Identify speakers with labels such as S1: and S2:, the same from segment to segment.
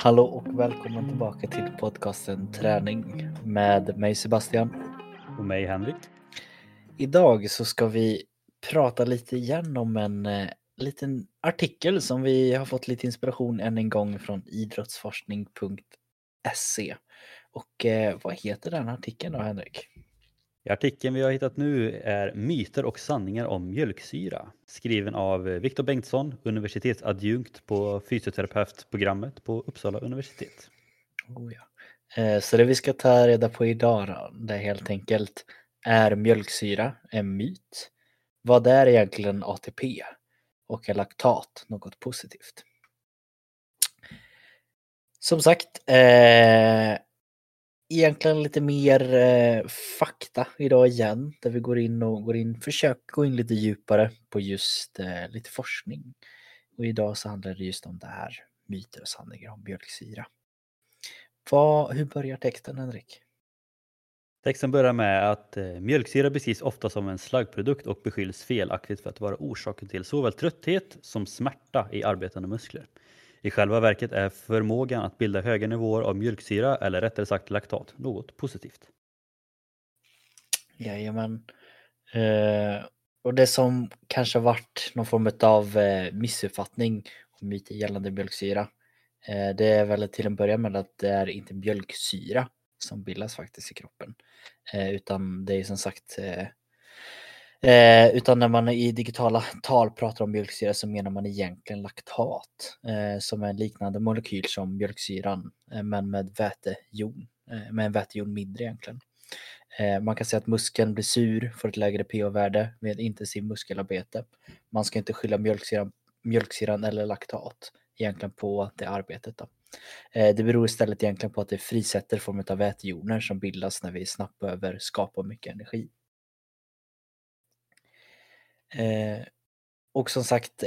S1: Hallå och välkommen tillbaka till podcasten Träning med mig Sebastian.
S2: Och mig Henrik.
S1: Idag så ska vi prata lite igen om en eh, liten artikel som vi har fått lite inspiration än en gång från idrottsforskning.se. Och eh, vad heter den artikeln då Henrik?
S2: Artikeln vi har hittat nu är Myter och sanningar om mjölksyra skriven av Viktor Bengtsson, universitetsadjunkt på fysioterapeutprogrammet på Uppsala universitet.
S1: Oh ja. Eh, så det vi ska ta reda på idag då, det är helt enkelt är mjölksyra en myt? Vad är egentligen ATP? Och är laktat något positivt? Som sagt, eh, egentligen lite mer eh, fakta idag igen, där vi går in och går in, försöker gå in lite djupare på just eh, lite forskning. Och idag så handlar det just om det här, myter och sanningar om mjölksyra. Vad, hur börjar texten Henrik?
S2: Texten börjar med att eh, mjölksyra beskrivs ofta som en slaggprodukt och beskylls felaktigt för att vara orsaken till såväl trötthet som smärta i arbetande muskler. I själva verket är förmågan att bilda höga nivåer av mjölksyra, eller rättare sagt laktat, något positivt.
S1: Jajamän. Eh, och det som kanske varit någon form av eh, missuppfattning om myter gällande mjölksyra, eh, det är väl till en början med att det är inte mjölksyra som bildas faktiskt i kroppen, eh, utan det är som sagt eh, eh, utan när man i digitala tal pratar om mjölksyra så menar man egentligen laktat eh, som är en liknande molekyl som mjölksyran eh, men med vätejon, eh, med en vätejon mindre egentligen. Eh, man kan säga att muskeln blir sur, får ett lägre pH-värde med intensiv muskelarbete. Man ska inte skylla mjölksyran, mjölksyran eller laktat egentligen på det arbetet. Då. Eh, det beror istället egentligen på att det frisätter form av vätejoner som bildas när vi snabbt behöver skapa mycket energi. Eh, och som sagt,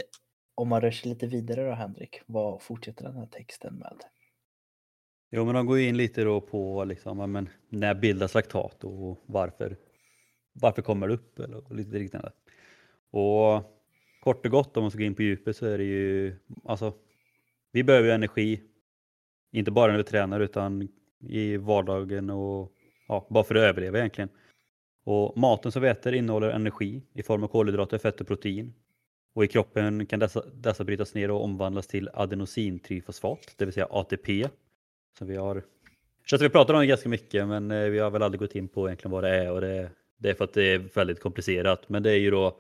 S1: om man rör sig lite vidare då Henrik, vad fortsätter den här texten med?
S2: Jo, men de går in lite då på liksom, men, när bildas laktat och varför, varför kommer det upp eller lite liknande. Och kort och gott om man ska gå in på djupet så är det ju, alltså, vi behöver ju energi, inte bara när vi tränar utan i vardagen och ja, bara för att överleva egentligen. Och maten som vi äter innehåller energi i form av kolhydrater, fett och protein. Och i kroppen kan dessa, dessa brytas ner och omvandlas till adenosintrifosfat, det vill säga ATP. Som vi har så att vi pratar om det ganska mycket men eh, vi har väl aldrig gått in på egentligen vad det är och det, det är för att det är väldigt komplicerat. Men det är ju då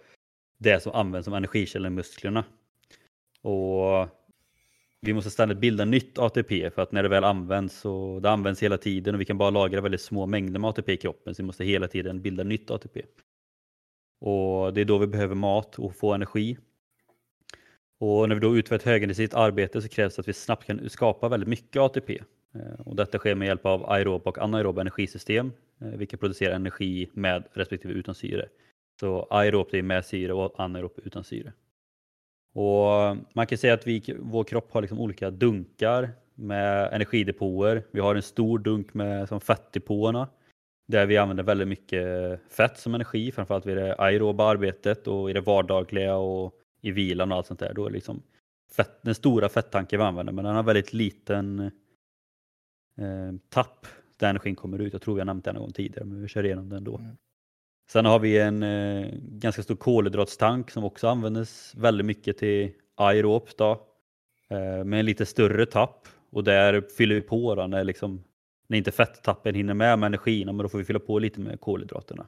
S2: det som används som energikälla i musklerna. Och vi måste ständigt bilda nytt ATP för att när det väl används så det används hela tiden och vi kan bara lagra väldigt små mängder med ATP i kroppen så vi måste hela tiden bilda nytt ATP. Och det är då vi behöver mat och få energi. Och när vi då utför ett högintensivt arbete så krävs det att vi snabbt kan skapa väldigt mycket ATP. Eh, och detta sker med hjälp av aeroba och anaeroba energisystem, eh, vilka producerar energi med respektive utan syre. Så aerob är med syre och anaerob utan syre. Och man kan säga att vi, vår kropp har liksom olika dunkar med energidepåer. Vi har en stor dunk med som fettdepåerna där vi använder väldigt mycket fett som energi, framförallt vid det aeroba arbetet och i det vardagliga och i vilan och allt sånt där. Då är liksom fett, den stora fettanken vi använder, men den har väldigt liten eh, tapp där energin kommer ut. Jag tror vi har nämnt det någon gång tidigare, men vi kör igenom den då. Mm. Sen har vi en eh, ganska stor kolhydratstank som också användes väldigt mycket till aerob då, eh, med en lite större tapp och där fyller vi på då, när, liksom, när inte fettappen hinner med med energin, men då får vi fylla på lite med kolhydraterna.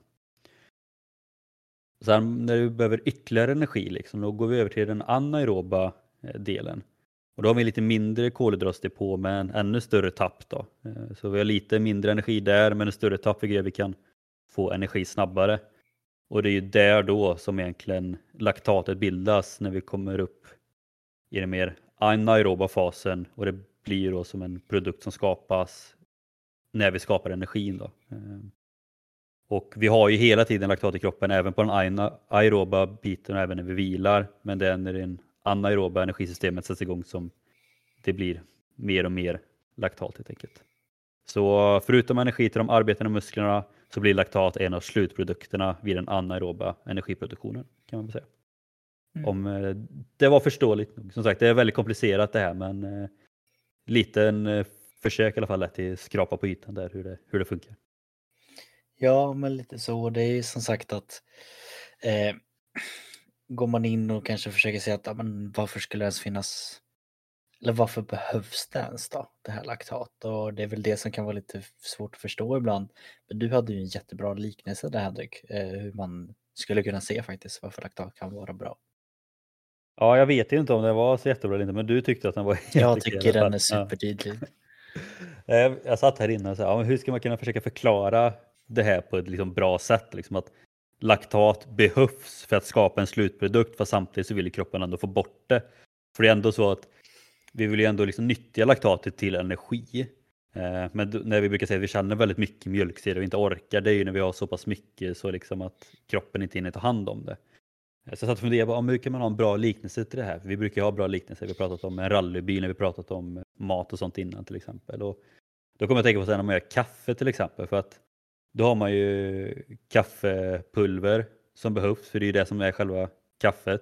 S2: Sen när vi behöver ytterligare energi, liksom, då går vi över till den anaeroba eh, delen. Och då har vi lite mindre kolhydratdepå med en ännu större tapp. Då. Eh, så vi har lite mindre energi där men en större tapp vilket vi kan få energi snabbare. Och det är ju där då som egentligen laktatet bildas när vi kommer upp i den mer anaeroba fasen och det blir då som en produkt som skapas när vi skapar energin. Då. Eh, och vi har ju hela tiden laktat i kroppen även på den aeroba biten och även när vi vilar. Men det är när det anaeroba energisystemet sätts igång som det blir mer och mer laktat helt enkelt. Så förutom energi till de arbetande musklerna så blir laktat en av slutprodukterna vid den anaeroba energiproduktionen kan man säga. Mm. Om eh, det var förståeligt. Som sagt, det är väldigt komplicerat det här men eh, liten eh, försök i alla fall till skrapa på ytan där hur det, hur det funkar.
S1: Ja, men lite så. Det är ju som sagt att eh, går man in och kanske försöker säga att ja, men varför skulle det ens finnas eller varför behövs det ens då, det här laktat? Och det är väl det som kan vara lite svårt att förstå ibland. Men du hade ju en jättebra liknelse där Henrik, eh, hur man skulle kunna se faktiskt varför laktat kan vara bra.
S2: Ja, jag vet inte om det var så jättebra eller inte, men du tyckte att den var
S1: Jag tycker den är supertydlig.
S2: Ja. Jag satt här inne och sa, ja, hur ska man kunna försöka förklara det här på ett liksom bra sätt? Liksom att laktat behövs för att skapa en slutprodukt, för samtidigt så vill kroppen ändå få bort det. För det är ändå så att vi vill ju ändå liksom nyttja laktatet till energi. Eh, men när vi brukar säga att vi känner väldigt mycket mjölksyra och inte orkar, det är ju när vi har så pass mycket så liksom att kroppen inte hinner ta hand om det. Eh, så jag satt och funderade på hur kan man ha en bra liknelse till det här? För vi brukar ju ha bra liknelser. Vi har pratat om en rallybil när vi pratat om eh, mat och sånt innan till exempel. Och då kommer jag att tänka på sen när man gör kaffe till exempel. För att då har man ju kaffepulver som behövs, för det är ju det som är själva kaffet.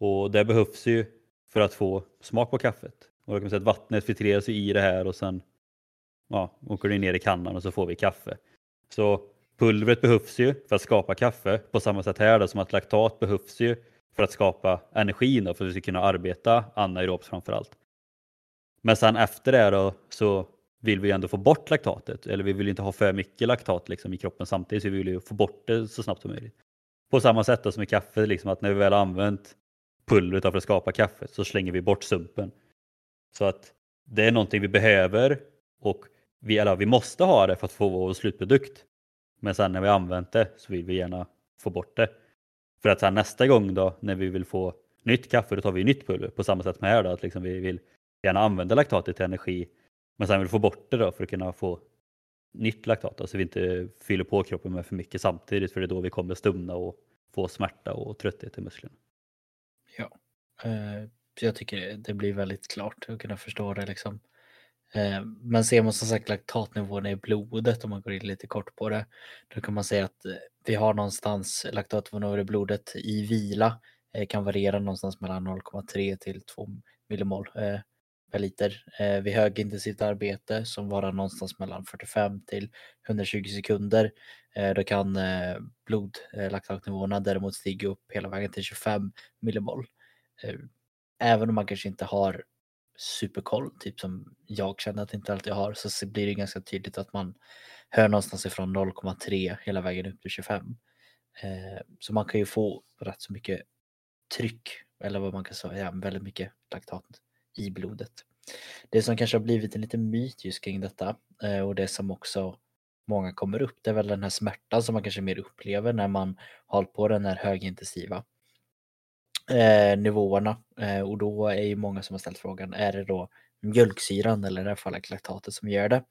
S2: Och det behövs ju för att få smak på kaffet. Och då kan man säga att vattnet filtreras i det här och sen ja, åker det ner i kannan och så får vi kaffe. Så pulvret behövs ju för att skapa kaffe på samma sätt här då, som att laktat behövs ju för att skapa energin då, för att vi ska kunna arbeta anaerobt framför allt. Men sen efter det då så vill vi ändå få bort laktatet eller vi vill inte ha för mycket laktat liksom, i kroppen samtidigt så vi vill ju få bort det så snabbt som möjligt. På samma sätt då, som i kaffe, liksom, att när vi väl har använt pulvret för att skapa kaffet så slänger vi bort sumpen. Så att det är någonting vi behöver och vi, eller vi måste ha det för att få vår slutprodukt. Men sen när vi använt det så vill vi gärna få bort det. För att sen nästa gång då när vi vill få nytt kaffe då tar vi nytt pulver på samma sätt med här då att liksom vi vill gärna använda laktatet till energi men sen vill vi få bort det då för att kunna få nytt laktat då, så vi inte fyller på kroppen med för mycket samtidigt för det är då vi kommer stumna och få smärta och trötthet i musklerna.
S1: Eh, jag tycker det blir väldigt klart att kunna förstå det liksom. Eh, men ser man som sagt laktatnivåerna i blodet om man går in lite kort på det, då kan man säga att eh, vi har någonstans laktatnivåer i blodet i vila kan variera någonstans mellan 0,3 till 2 millimol per liter vid högintensivt arbete som varar någonstans mellan 45 till 120 sekunder. Då kan blodlaktatnivåerna däremot stiga upp hela vägen till 25 millimol. Eh, även om man kanske inte har superkoll, typ som jag känner att jag inte alltid har, så blir det ganska tydligt att man hör någonstans ifrån 0,3 hela vägen upp till 25. Eh, så man kan ju få rätt så mycket tryck, eller vad man kan säga, väldigt mycket laktat i blodet. Det som kanske har blivit en liten myt just kring detta eh, och det som också många kommer upp, det är väl den här smärtan som man kanske mer upplever när man har hållit på den här högintensiva eh, nivåerna. Eh, och då är ju många som har ställt frågan, är det då mjölksyran eller i det här fallet laktatet som gör det?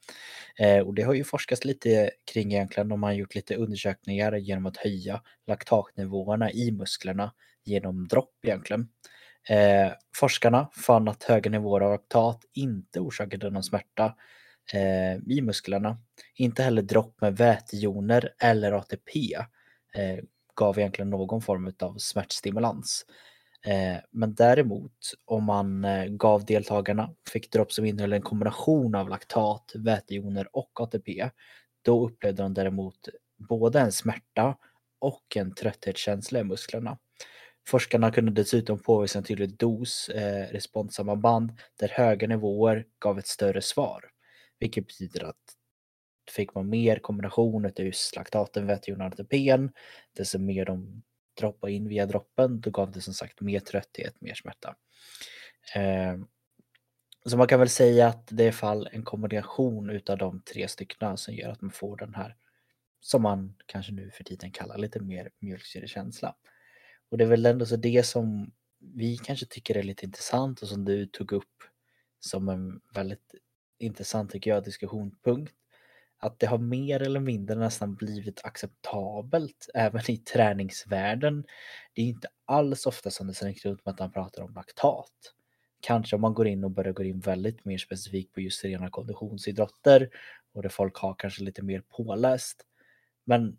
S1: Eh, och det har ju forskats lite kring egentligen, de har gjort lite undersökningar genom att höja laktatnivåerna i musklerna genom dropp egentligen. Eh, forskarna fann att höga nivåer av laktat inte orsakade någon smärta eh, i musklerna. Inte heller dropp med vätejoner eller ATP eh, gav egentligen någon form av smärtstimulans. Eh, men däremot om man eh, gav deltagarna, fick dropp som innehöll en kombination av laktat, vätejoner och ATP, då upplevde de däremot både en smärta och en trötthetskänsla i musklerna. Forskarna kunde dessutom påvisa en tydlig dos eh, responssamband där höga nivåer gav ett större svar, vilket betyder att fick man mer kombinationer till slaktaten, laktaten, vätejoner desto mer de droppade in via droppen, då gav det som sagt mer trötthet, mer smärta. Eh, så man kan väl säga att det är fall en kombination utav de tre styckna som gör att man får den här som man kanske nu för tiden kallar lite mer mjölksyrekänsla. Och det är väl ändå så det som vi kanske tycker är lite intressant och som du tog upp som en väldigt intressant tycker jag diskussionspunkt. Att det har mer eller mindre nästan blivit acceptabelt även i träningsvärlden. Det är inte alls ofta som det ser ut med att han pratar om laktat. Kanske om man går in och börjar gå in väldigt mer specifikt på just rena konditionsidrotter och där folk har kanske lite mer påläst. Men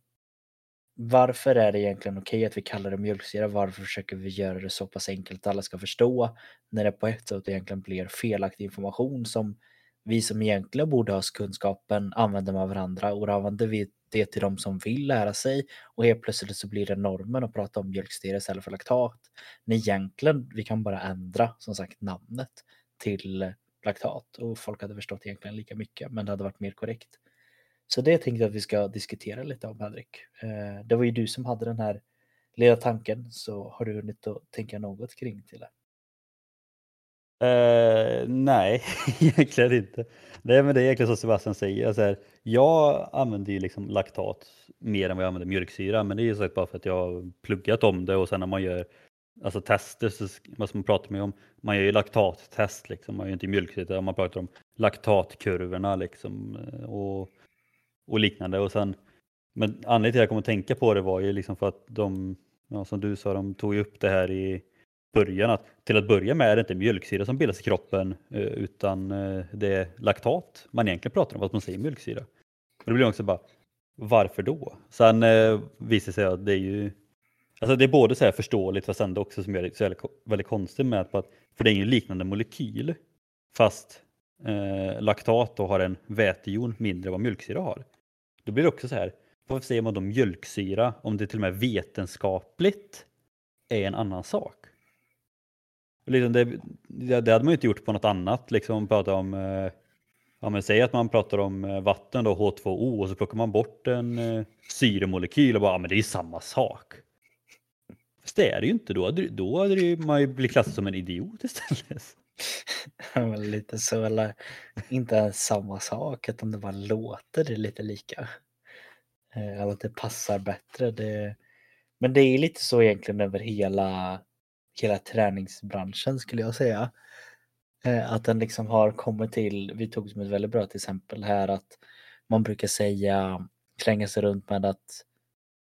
S1: varför är det egentligen okej att vi kallar det mjölksyra? Varför försöker vi göra det så pass enkelt att alla ska förstå när det på ett sätt egentligen blir felaktig information som vi som egentligen borde ha kunskapen använder med varandra och då använder vi det till de som vill lära sig och helt plötsligt så blir det normen att prata om mjölksyra istället för laktat. När egentligen vi kan bara ändra som sagt namnet till laktat och folk hade förstått egentligen lika mycket men det hade varit mer korrekt. Så det tänkte jag att vi ska diskutera lite om Henrik. Eh, det var ju du som hade den här lilla tanken så har du hunnit att tänka något kring till det?
S2: Uh, nej, egentligen inte. Det är, men det är egentligen som Sebastian säger. Alltså här, jag använder ju liksom laktat mer än vad jag använder mjölksyra, men det är ju sagt bara för att jag har pluggat om det och sen när man gör alltså tester, så, vad man pratar med om, man gör ju laktattest liksom, man gör inte mjölksyra, man pratar om laktatkurvorna liksom eh, och, och liknande. Och sen, men anledningen till att jag kom att tänka på det var ju liksom för att de, ja, som du sa, de tog ju upp det här i början att till att börja med är det inte mjölksyra som bildas i kroppen eh, utan eh, det är laktat man egentligen pratar om, att man säger mjölksyra. Och då blir också bara, varför då? Sen eh, visar det sig att det är ju Alltså det är både så här förståeligt fast ändå också som gör det så väldigt konstigt med att, för det är ju en liknande molekyl fast eh, laktat då har en vätejon mindre än vad mjölksyra har. Då blir det också så här, varför säger man då mjölksyra om det till och med vetenskapligt är en annan sak? Liksom det, det, hade man ju inte gjort på något annat. Liksom prata om, eh, ja, men säg att man pratar om eh, vatten, då, H2O, och så plockar man bort en eh, syremolekyl och bara, ja, men det är ju samma sak. Fast det är det ju inte, då hade, då hade ju, man ju blivit klassad som en idiot istället.
S1: Ja, lite så, eller inte ens samma sak, utan det bara låter det lite lika. Eller att det passar bättre. Det... Men det är lite så egentligen över hela hela träningsbranschen skulle jag säga. Eh, att den liksom har kommit till, vi tog som ett väldigt bra till exempel här att man brukar säga, slänga sig runt med att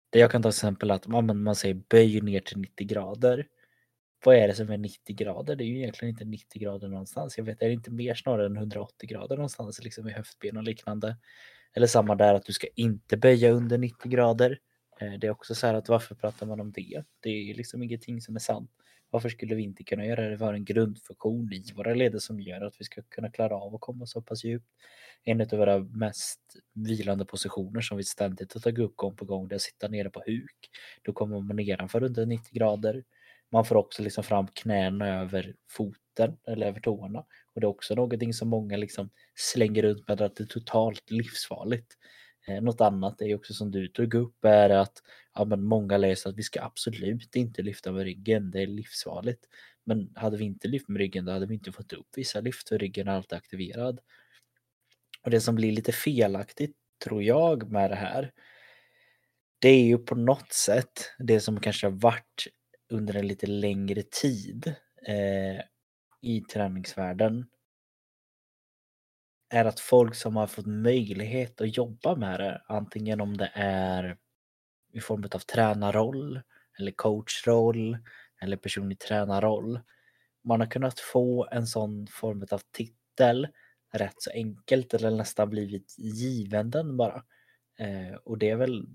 S1: det jag kan ta exempel att man, man säger böj ner till 90 grader. Vad är det som är 90 grader? Det är ju egentligen inte 90 grader någonstans. Jag vet, är det inte mer snarare än 180 grader någonstans liksom i höftben och liknande? Eller samma där att du ska inte böja under 90 grader. Eh, det är också så här att varför pratar man om det? Det är liksom ingenting som är sant. Varför skulle vi inte kunna göra det? Vi har en grundfunktion i våra leder som gör att vi ska kunna klara av att komma så pass djupt. En av våra mest vilande positioner som vi ständigt har tagit upp gång på gång det är att sitta nere på huk. Då kommer man nedanför under 90 grader. Man får också liksom fram knäna över foten eller över tårna. Och det är också någonting som många liksom slänger runt med att det är totalt livsfarligt. Eh, något annat är också som du tog upp är att ja, men många läser att vi ska absolut inte lyfta med ryggen, det är livsfarligt. Men hade vi inte lyft med ryggen då hade vi inte fått upp vissa lyft för ryggen är alltid aktiverad. Och det som blir lite felaktigt tror jag med det här det är ju på något sätt det som kanske har varit under en lite längre tid eh, i träningsvärlden är att folk som har fått möjlighet att jobba med det, antingen om det är i form av tränarroll eller coachroll eller personlig tränarroll. Man har kunnat få en sån form av titel rätt så enkelt eller nästan blivit given den bara. Eh, och det är väl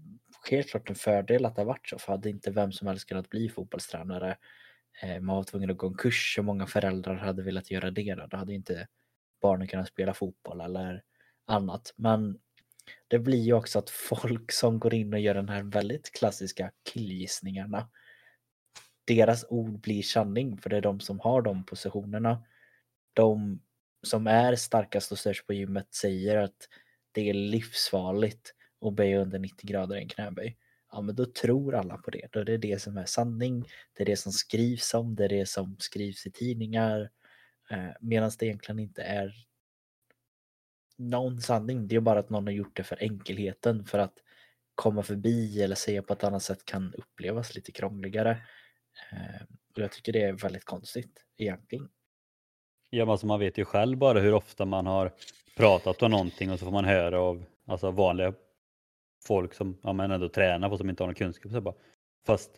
S1: helt klart en fördel att det har varit så för hade inte vem som helst kunnat bli fotbollstränare. Eh, man var tvungen att gå en kurs och många föräldrar hade velat göra det. Då hade inte barnen kunna spela fotboll eller annat. Men det blir ju också att folk som går in och gör den här väldigt klassiska killgissningarna, deras ord blir sanning för det är de som har de positionerna. De som är starkast och störst på gymmet säger att det är livsfarligt att böja under 90 grader i en knäböj. Ja, men då tror alla på det. Då är det det som är sanning. Det är det som skrivs om, det är det som skrivs i tidningar. Eh, Medan det egentligen inte är någon sanning. Det är bara att någon har gjort det för enkelheten för att komma förbi eller säga på ett annat sätt kan upplevas lite krångligare. Eh, och jag tycker det är väldigt konstigt egentligen.
S2: Ja, alltså man vet ju själv bara hur ofta man har pratat om någonting och så får man höra av alltså vanliga folk som ja, men ändå tränar på som inte har någon kunskap. Så bara, fast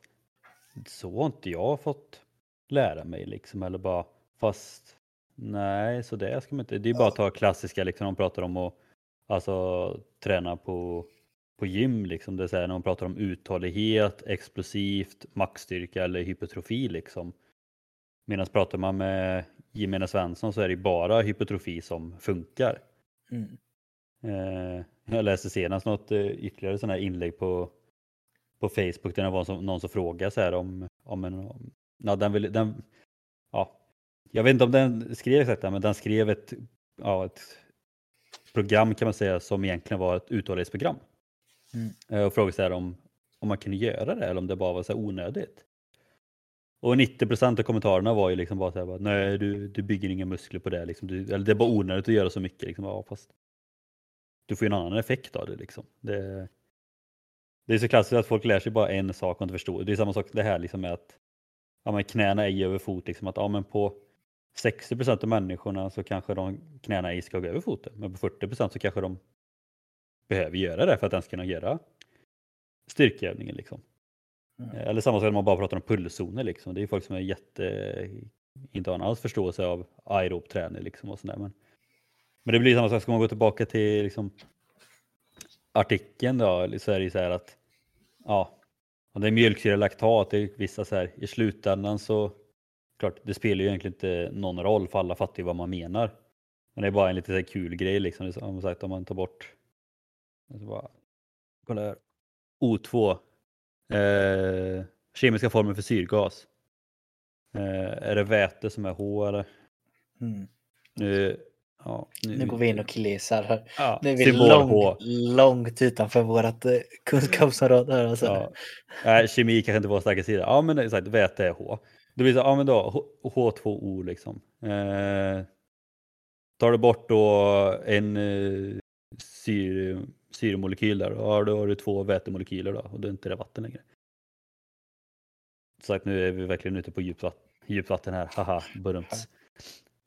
S2: så har inte jag fått lära mig liksom. Eller bara, fast Nej, så det ska man inte. Det är bara att ta klassiska, liksom, de pratar om att alltså, träna på på gym liksom. Det är så här, när man pratar om uthållighet, explosivt, maxstyrka eller hypertrofi liksom. Medan pratar man med gemene Svensson så är det bara hypertrofi som funkar.
S1: Mm.
S2: Eh, jag läste senast något eh, ytterligare sådana här inlägg på, på Facebook där det var som, någon som frågade så här om, om en, om, ja, den, vill, den, ja, jag vet inte om den skrev exakt men den skrev ett, ja, ett program kan man säga som egentligen var ett uthållighetsprogram.
S1: Mm.
S2: Eh, och frågade så här om, om man kunde göra det eller om det bara var så här onödigt. Och 90% av kommentarerna var ju liksom bara så här, nej du, du bygger inga muskler på det, liksom. du, eller det är bara onödigt att göra så mycket. Liksom. Ja, fast du får ju en annan effekt av det. Liksom. det. Det är så klassiskt att folk lär sig bara en sak och inte förstår. Det är samma sak det här liksom med att ja, men knäna ej över fot. Liksom, att, ja, men på 60% av människorna så kanske de knäna ej ska gå över foten. Men på 40% så kanske de behöver göra det för att ens kunna göra styrkeövningen. Liksom.
S1: Mm.
S2: Eller samma sak när man bara pratar om pulszoner. Liksom. Det är folk som är jätte, inte har alls förståelse av aerob träning. Liksom, och sådär. Men, men det blir samma sak, ska man gå tillbaka till liksom, artikeln då, så är det så här att ja, om det är mjölksyra laktat, det är vissa så här, i slutändan så klart, det spelar ju egentligen inte någon roll för alla fattar ju vad man menar. Men det är bara en lite så kul grej liksom, som sagt om man tar bort alltså bara, kolla här. O2 eh, kemiska formen för syrgas. Eh, är det väte som är H eller?
S1: Mm.
S2: Nu, ja,
S1: Nu går vi in och här.
S2: ja,
S1: Nu är vi långt, långt utanför vårt eh, kunskapsområde här. Alltså.
S2: Ja. Nej, kemi kanske inte var starka sida. Ja, men exakt, väte är H. Det blir så, ja men då H- H2O liksom. Eh, tar du bort då en eh, syre, syremolekyl där, ja, då har du två vätemolekyler då och då är inte det vatten längre. Så sagt, nu är vi verkligen ute på djupt vatten, djupt vatten här, haha, burums.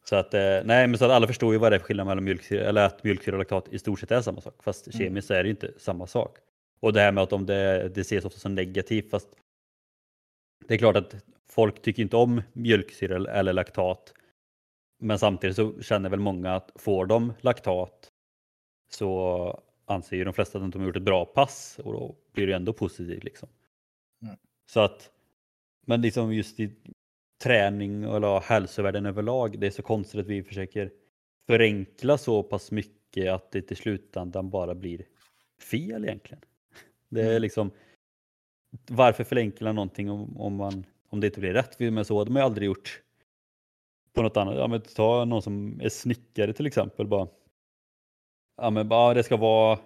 S2: Så att, eh, nej, men så att alla förstår ju vad det är för skillnad mellan mjölksyra, eller att mjölksyra och laktat i stort sett är samma sak, fast
S1: Mm.
S2: kemiskt så är det inte samma sak. Och det här med att om det, det ses ofta som negativt, fast det är klart att folk tycker inte om mjölksyra eller- laktat. Men samtidigt så känner väl många att får de laktat så anser ju de flesta att de har gjort ett bra pass och då blir det ändå positivt. Liksom.
S1: Mm.
S2: Så att, men liksom just i träning eller hälsovärden överlag, det är så konstigt att vi försöker förenkla så pass mycket att det till slutändan bara blir fel egentligen. Det är
S1: Mm.
S2: liksom, varför förenkla någonting om, om, man, om det inte blir rätt? Men så hade man ju aldrig gjort på något annat. Ja, men ta någon som är snickare till exempel. Bara, ja, men bara det ska vara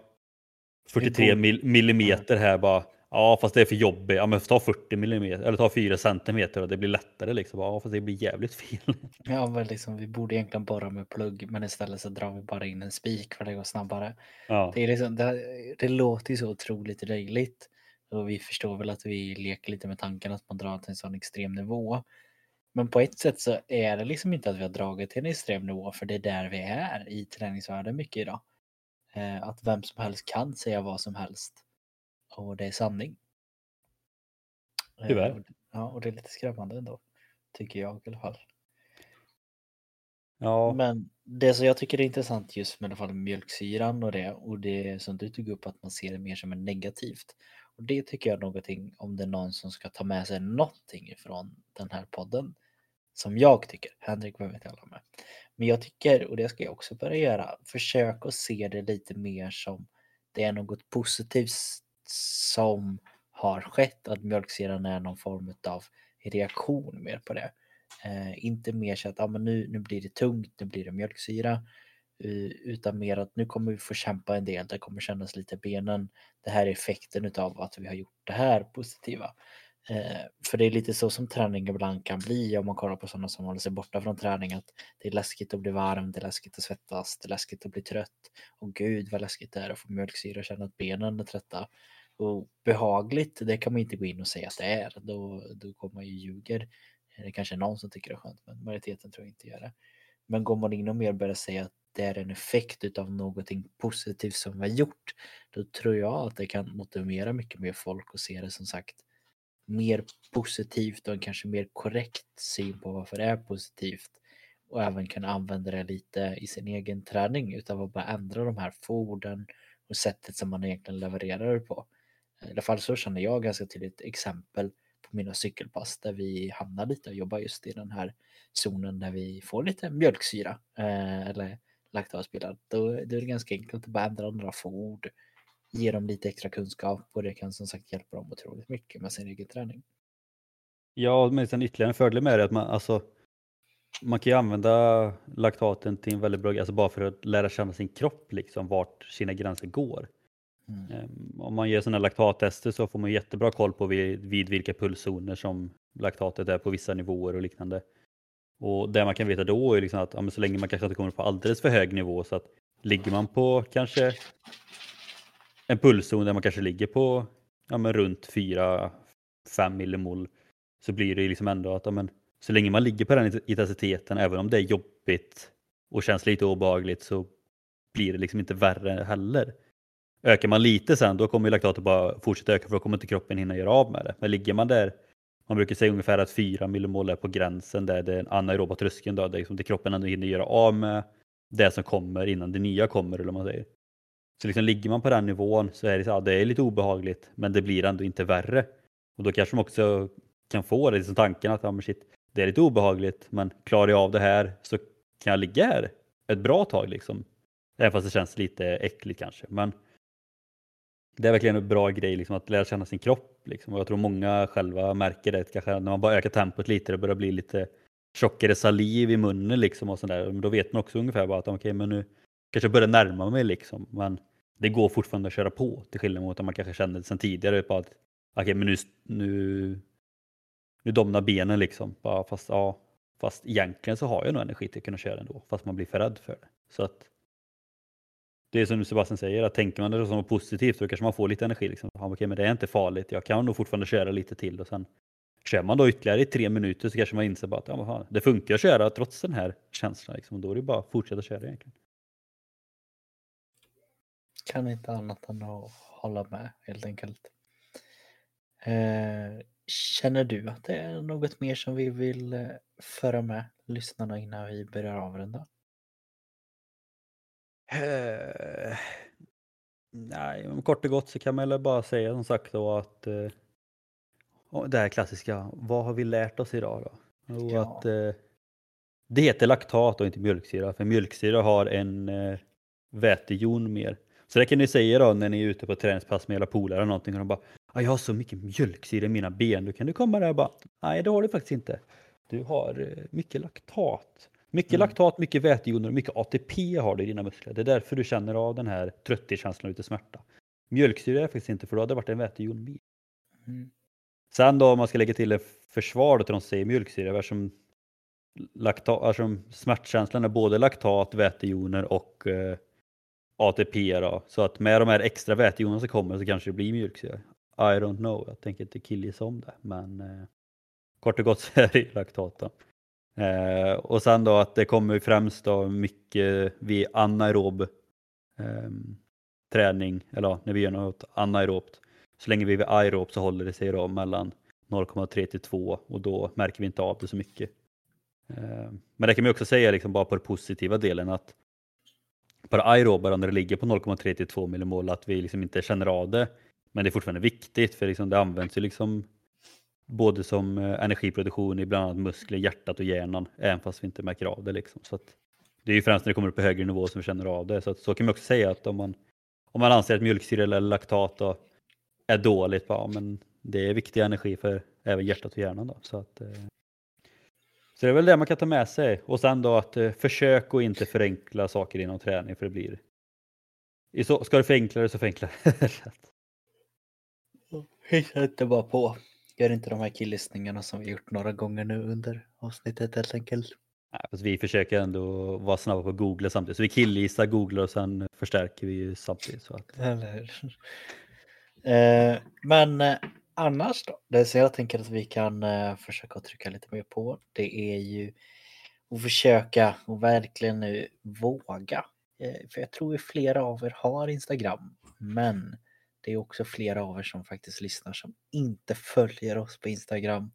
S2: 43
S1: borde-
S2: mil, millimeter här bara. Ja, fast det är för jobbigt. Ja, men ta 40 millimeter eller ta 4 centimeter och det blir lättare liksom. Ja, fast det blir jävligt fel.
S1: Ja, men liksom, vi borde egentligen borra med plugg, men istället så drar vi bara in en spik för det går snabbare.
S2: Ja,
S1: Det, är liksom, det, det låter ju så otroligt löjligt. Och vi förstår väl att vi leker lite med tanken att man drar till en sån extrem nivå. Men på ett sätt så är det liksom inte att vi har dragit till en extrem nivå, för det är där vi är i träningsvärlden mycket idag. Eh, att vem som helst kan säga vad som helst. Och det är sanning. Eh,
S2: Tyvärr.
S1: Ja, och det är lite skrämmande ändå. Tycker jag i alla fall.
S2: ja,
S1: Men det som jag tycker är intressant just med i alla fall mjölksyran och det och det som du tog upp att man ser det mer som en negativt. Och det tycker jag är någonting om det är någon som ska ta med sig någonting ifrån den här podden. Som jag tycker. Henrik behöver inte hålla med. Men jag tycker, och det ska jag också börja göra, försök att se det lite mer som det är något positivt som har skett. Att mjölksyran är någon form av reaktion mer på det. Eh, inte mer så att ah, men nu, nu blir det tungt, nu blir det mjölksyra. Utan mer att nu kommer vi få kämpa en del, det kommer kännas lite i benen. Det här är effekten utav att vi har gjort det här positiva. Eh, för det är lite så som träning ibland kan bli om man kollar på sådana som håller sig borta från träning. Att det är läskigt att bli varm, det är läskigt att svettas, det är läskigt att bli trött. Och gud vad läskigt det är att få mjölksyra och känna att benen är trötta. Och behagligt, det kan man inte gå in och säga att det är. Då, då går man ju ljuger. Eh, det kanske är någon som tycker det är skönt, men majoriteten tror jag inte gör det. Men går man in och mer börjar säga att det är en effekt utav någonting positivt som vi har gjort, då tror jag att det kan motivera mycket mer folk och se det som sagt mer positivt och en kanske mer korrekt syn på varför det är positivt och även kunna använda det lite i sin egen träning utan att bara ändra de här forden och sättet som man egentligen levererar det på. I alla fall så känner jag ganska tydligt exempel på mina cykelpass där vi hamnar lite och jobbar just i den här zonen där vi får lite mjölksyra eh, eller laktasbildad. Då, då är det ganska enkelt att bara ändra några få ord, ge dem lite extra kunskap och det kan som sagt hjälpa dem otroligt mycket med sin egen träning.
S2: Ja, men sen ytterligare en fördel med det är att man, alltså, man kan ju använda laktaten till en väldigt bra alltså bara för att lära känna sin kropp, liksom, vart sina gränser går. Mm. Ehm, om man gör sådana laktattester så får man jättebra koll på vid, vid vilka pulszoner som laktatet är på vissa nivåer och liknande. Och det man kan veta då är liksom att ja, så länge man kanske inte kommer på alldeles för hög nivå så att ligger man på kanske en pulszon där man kanske ligger på ja, men runt 4-5 millimol så blir det liksom ändå att ja, men, så länge man ligger på den intensiteten, även om det är jobbigt och känns lite obehagligt så blir det liksom inte värre heller. Ökar man lite sen då kommer laktatet bara fortsätta öka för då kommer inte kroppen hinna göra av med det. Men ligger man där, man brukar säga ungefär att 4 millimol är på gränsen där den anaeroba tröskeln då, där, liksom, där kroppen ändå hinner göra av med det som kommer innan det nya kommer eller vad man säger. Så liksom ligger man på den nivån så är det, ja, det är lite obehagligt men det blir ändå inte värre. Och då kanske man också kan få det, liksom tanken att ja, men shit, det är lite obehagligt men klarar jag av det här så kan jag ligga här ett bra tag liksom. Även fast det känns lite äckligt kanske. Men det är verkligen en bra grej liksom, att lära känna sin kropp. Liksom. Och jag tror många själva märker det kanske när man bara ökar tempot lite, det börjar bli lite tjockare saliv i munnen liksom och sådär. Då vet man också ungefär bara att okej, okay, men nu kanske jag börjar närma mig liksom. Men det går fortfarande att köra på till skillnad mot att man kanske kände sedan tidigare på att okej, okay, men nu, nu, nu domnar benen liksom. Bara, fast, ja, fast egentligen så har jag nog energi till att kunna köra ändå, fast man blir för rädd för det. Så att det är som Sebastian säger, att tänker man det som positivt så kanske man får lite energi. Liksom. Okej, men det är inte farligt, jag kan nog fortfarande köra lite till och sen kör man då ytterligare i tre minuter så kanske man inser bara att ja, det funkar att köra trots den här känslan. Liksom. Då är det bara att fortsätta köra egentligen.
S1: Kan inte annat än att hålla med helt enkelt. Eh, känner du att det är något mer som vi vill eh, föra med lyssnarna innan vi börjar avrunda?
S2: Uh, nej, kort och gott så kan man väl bara säga som sagt då att uh, det här klassiska, vad har vi lärt oss idag då? Och ja. att uh, det heter laktat och inte mjölksyra, för mjölksyra har en uh, vätejon mer. Så det kan ni säga då när ni är ute på träningspass med era polare eller någonting och de bara ah, jag har så mycket mjölksyra i mina ben. Då kan du komma där och bara nej det har du faktiskt inte. Du har mycket laktat. Mycket mm. laktat, mycket vätejoner och mycket ATP har du i dina muskler. Det är därför du känner av den här trötthetskänslan och lite smärta. Mjölksyra är faktiskt inte för då hade det varit en vätejon mer. Mm. Sen då om man ska lägga till ett försvar då till de säger mjölksyra eftersom, laktat, eftersom smärtkänslan är både laktat, vätejoner och eh, ATP då. Så att med de här extra vätejonerna som kommer så kanske det blir mjölksyra. I don't know, jag tänker inte killgissa om det men eh, kort och gott så är det laktat då. Eh, och sen då att det kommer främst då mycket vid anaerob eh, träning, eller ja, när vi gör något anaerobt. Så länge vi är vid aerob så håller det sig då mellan 0,3 till 2 och då märker vi inte av det så mycket. Eh, men det kan man också säga liksom bara på den positiva delen att på det aeroba när det ligger på 0,3 till 2 millimol att vi liksom inte känner av det. Men det är fortfarande viktigt för liksom det används ju liksom både som eh, energiproduktion i bland annat muskler, hjärtat och hjärnan, även fast vi inte märker av det. Liksom. Så det är ju främst när det kommer upp på högre nivå som vi känner av det. Så, att, så kan man också säga att om man, om man anser att mjölksyra eller laktat är dåligt, ja, men det är viktig energi för även hjärtat och hjärnan. Då. Så, att, eh, så det är väl det man kan ta med sig. Och sen då att eh, försök att inte förenkla saker inom träning för det blir så, Ska du förenkla det så förenkla det.
S1: Hitta inte bara på. Gör inte de här killistningarna som vi gjort några gånger nu under avsnittet helt enkelt.
S2: Nej, fast vi försöker ändå vara snabba på att googla samtidigt. Så vi killgissar, googlar och sen förstärker vi samtidigt. Så att...
S1: Eller eh, Men eh, annars då? Det som jag tänker att vi kan eh, försöka trycka lite mer på. Det är ju att försöka och verkligen nu våga. Eh, för jag tror att flera av er har Instagram. Men det är också flera av er som faktiskt lyssnar som inte följer oss på Instagram.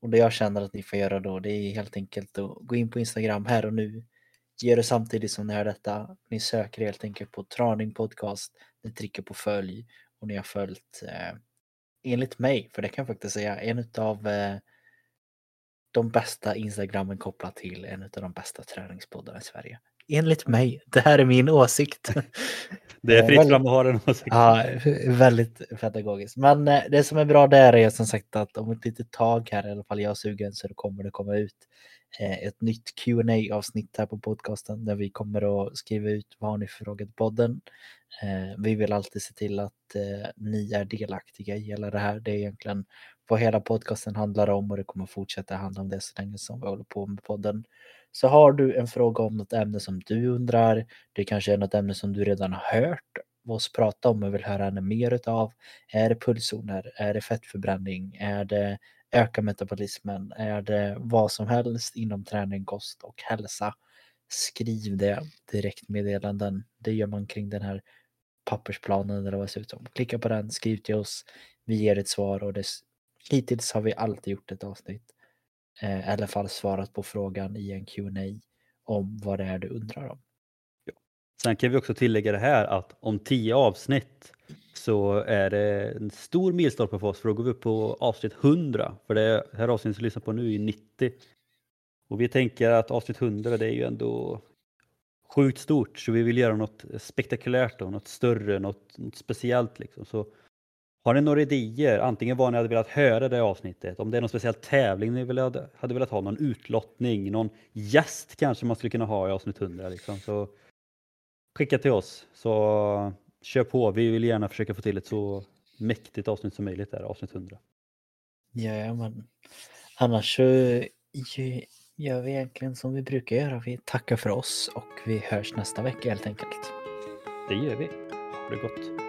S1: Och det jag känner att ni får göra då det är helt enkelt att gå in på Instagram här och nu. Gör det samtidigt som ni hör detta. Ni söker helt enkelt på Traning Podcast ni trycker på följ och ni har följt eh, enligt mig, för det kan jag faktiskt säga, en av eh, de bästa Instagrammen kopplat till en av de bästa träningspoddarna i Sverige. Enligt mig, det här är min åsikt.
S2: Det är fritt fram att ha den åsikten.
S1: Ja, väldigt pedagogiskt. Men eh, det som är bra där är som sagt att om ett litet tag här, i alla fall jag är sugen, så kommer det komma ut eh, ett nytt qa avsnitt här på podcasten där vi kommer att skriva ut vad har ni för frågor till podden. Eh, vi vill alltid se till att ni är delaktiga i hela det här. Det är egentligen vad hela podcasten handlar om och det kommer fortsätta handla om det så länge som vi håller på med podden. Så har du en fråga om något ämne som du undrar, det kanske är något ämne som du redan har hört oss prata om och vill höra ännu mer utav. Är det pulszoner? Är det fettförbränning? Är det öka metabolismen? Är det vad som helst inom träning, kost och hälsa? Skriv det direktmeddelanden. Det gör man kring den här pappersplanen eller vad det ser ut som. Klicka på den, skriv till oss. Vi ger ett svar och det, hittills har vi alltid gjort ett avsnitt eh, i alla fall svarat på frågan i en Q&A om vad det är du undrar om.
S2: Ja. Sen kan vi också tillägga det här att om tio avsnitt så är det en stor milstolpe för oss för då går vi upp på avsnitt 100. För det här avsnittet som vi lyssnar på nu är 90. Och vi tänker att avsnitt 100 det är ju ändå sjukt stort så vi vill göra något spektakulärt och något större, något, något speciellt liksom. Så har ni några idéer, antingen vad ni hade velat höra det avsnittet, om det är någon speciell tävling ni vill, hade, velat ha, någon utlottning, någon gäst kanske man skulle kunna ha i avsnitt 100 liksom, så skicka till oss så kör på. Vi vill gärna försöka få till ett så mäktigt avsnitt som möjligt där, avsnitt 100.
S1: Ja, men annars så gör vi egentligen som vi brukar göra. Vi tackar för oss och vi hörs nästa vecka helt enkelt.
S2: Det gör vi. Ha det gott.